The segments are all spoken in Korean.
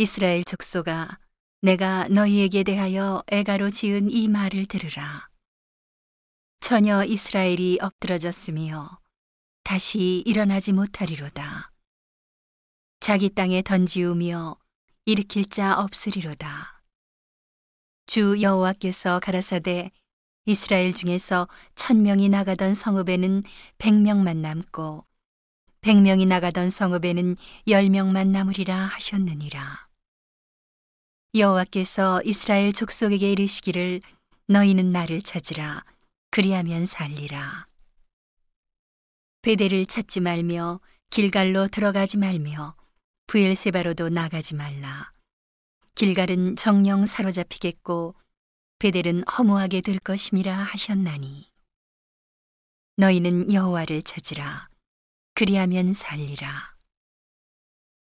이스라엘 족속아 내가 너희에게 대하여 애가로 지은 이 말을 들으라. 처녀 이스라엘이 엎드러졌으며 다시 일어나지 못하리로다. 자기 땅에 던지우며 일으킬 자 없으리로다. 주 여호와께서 가라사대 이스라엘 중에서 천 명이 나가던 성읍에는 백 명만 남고 백 명이 나가던 성읍에는 열 명만 남으리라 하셨느니라. 여호와께서 이스라엘 족속에게 이르시기를 너희는 나를 찾으라 그리하면 살리라. 베델을 찾지 말며 길갈로 들어가지 말며 부엘세바로도 나가지 말라. 길갈은 정령 사로잡히겠고 베델은 허무하게 될 것임이라 하셨나니 너희는 여호와를 찾으라 그리하면 살리라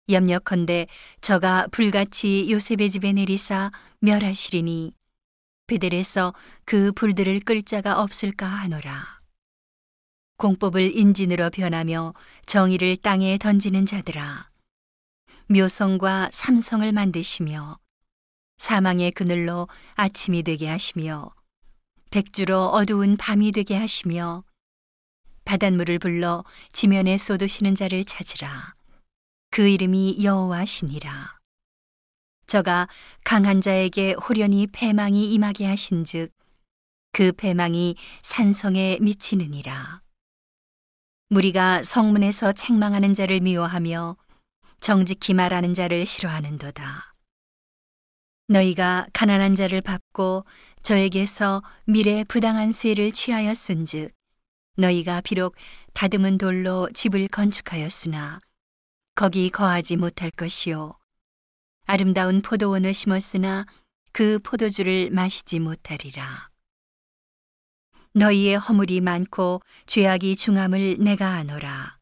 염려컨대 저가 불같이 요셉의 집에 내리사 멸하시리니 베델에서 그 불들을 끌 자가 없을까 하노라 공법을 인진으로 변하며 정의를 땅에 던지는 자들아 묘성과 삼성을 만드시며 사망의 그늘로 아침이 되게 하시며 백주로 어두운 밤이 되게 하시며 바닷물을 불러 지면에 쏟으시는 자를 찾으라. 그 이름이 여호와시니라. 저가 강한 자에게 호련히 패망이 임하게 하신즉 그 패망이 산성에 미치느니라. 무리가 성문에서 책망하는 자를 미워하며 정직히 말하는 자를 싫어하는도다. 너희가 가난한 자를 밟고 저에게서 미래 부당한 세를 취하였은즉 너희가 비록 다듬은 돌로 집을 건축하였으나 거기 거하지 못할 것이요 아름다운 포도원을 심었으나 그 포도주를 마시지 못하리라 너희의 허물이 많고 죄악이 중함을 내가 아노라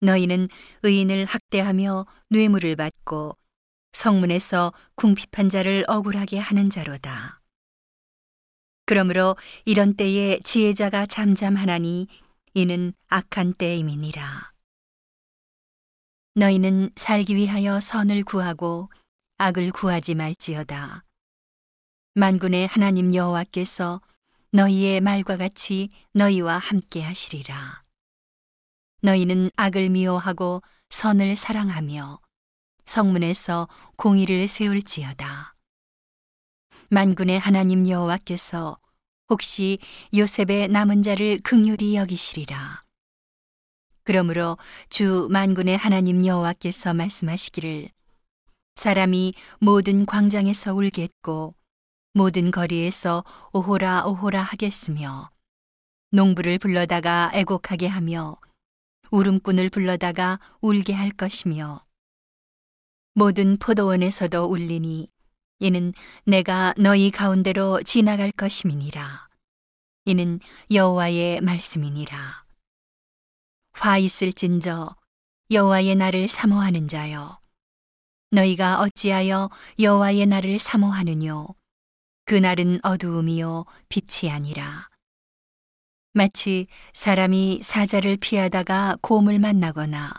너희는 의인을 학대하며 뇌물을 받고 성문에서 궁핍한 자를 억울하게 하는 자로다. 그러므로 이런 때에 지혜자가 잠잠하나니 이는 악한 때임이니라. 너희는 살기 위하여 선을 구하고 악을 구하지 말지어다. 만군의 하나님 여호와께서 너희의 말과 같이 너희와 함께 하시리라. 너희는 악을 미워하고 선을 사랑하며 성문에서 공의를 세울지어다. 만군의 하나님 여호와께서 혹시 요셉의 남은 자를 극률히 여기시리라. 그러므로 주 만군의 하나님 여호와께서 말씀하시기를 사람이 모든 광장에서 울겠고 모든 거리에서 오호라 오호라 하겠으며 농부를 불러다가 애곡하게 하며 울음꾼을 불러다가 울게 할 것이며 모든 포도원에서도 울리니 이는 내가 너희 가운데로 지나갈 것임이니라. 이는 여호와의 말씀이니라. 화 있을진저 여호와의 날을 사모하는 자여. 너희가 어찌하여 여호와의 날을 사모하느뇨? 그 날은 어두움이요 빛이 아니라. 마치 사람이 사자를 피하다가 곰을 만나거나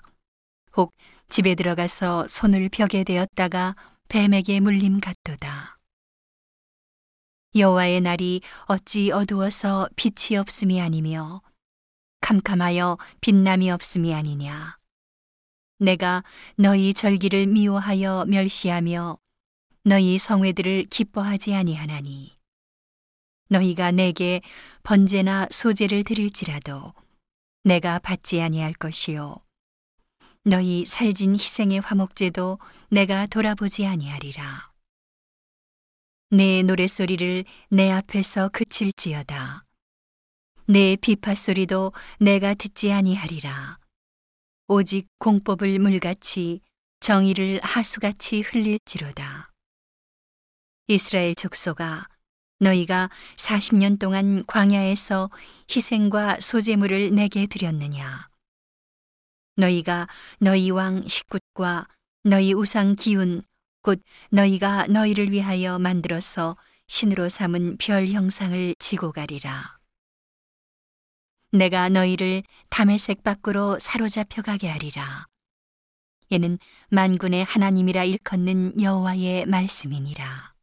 혹 집에 들어가서 손을 벽에 대었다가 뱀에게 물림 같도다. 여호와의 날이 어찌 어두워서 빛이 없음이 아니며 캄캄하여 빛남이 없음이 아니냐. 내가 너희 절기를 미워하여 멸시하며 너희 성회들을 기뻐하지 아니하나니. 너희가 내게 번제나 소제를 드릴지라도 내가 받지 아니할 것이요 너희 살진 희생의 화목제도 내가 돌아보지 아니하리라. 내 노랫소리를 내 앞에서 그칠지어다. 내 비파 소리도 내가 듣지 아니하리라. 오직 공법을 물같이 정의를 하수같이 흘릴지로다. 이스라엘 족속아, 너희가 40년 동안 광야에서 희생과 소재물을 내게 드렸느냐? 너희가 너희 왕 식굿과 너희 우상 기운 곧 너희가 너희를 위하여 만들어서 신으로 삼은 별 형상을 지고 가리라. 내가 너희를 담의색 밖으로 사로잡혀 가게 하리라. 이는 만군의 하나님이라 일컫는 여호와의 말씀이니라.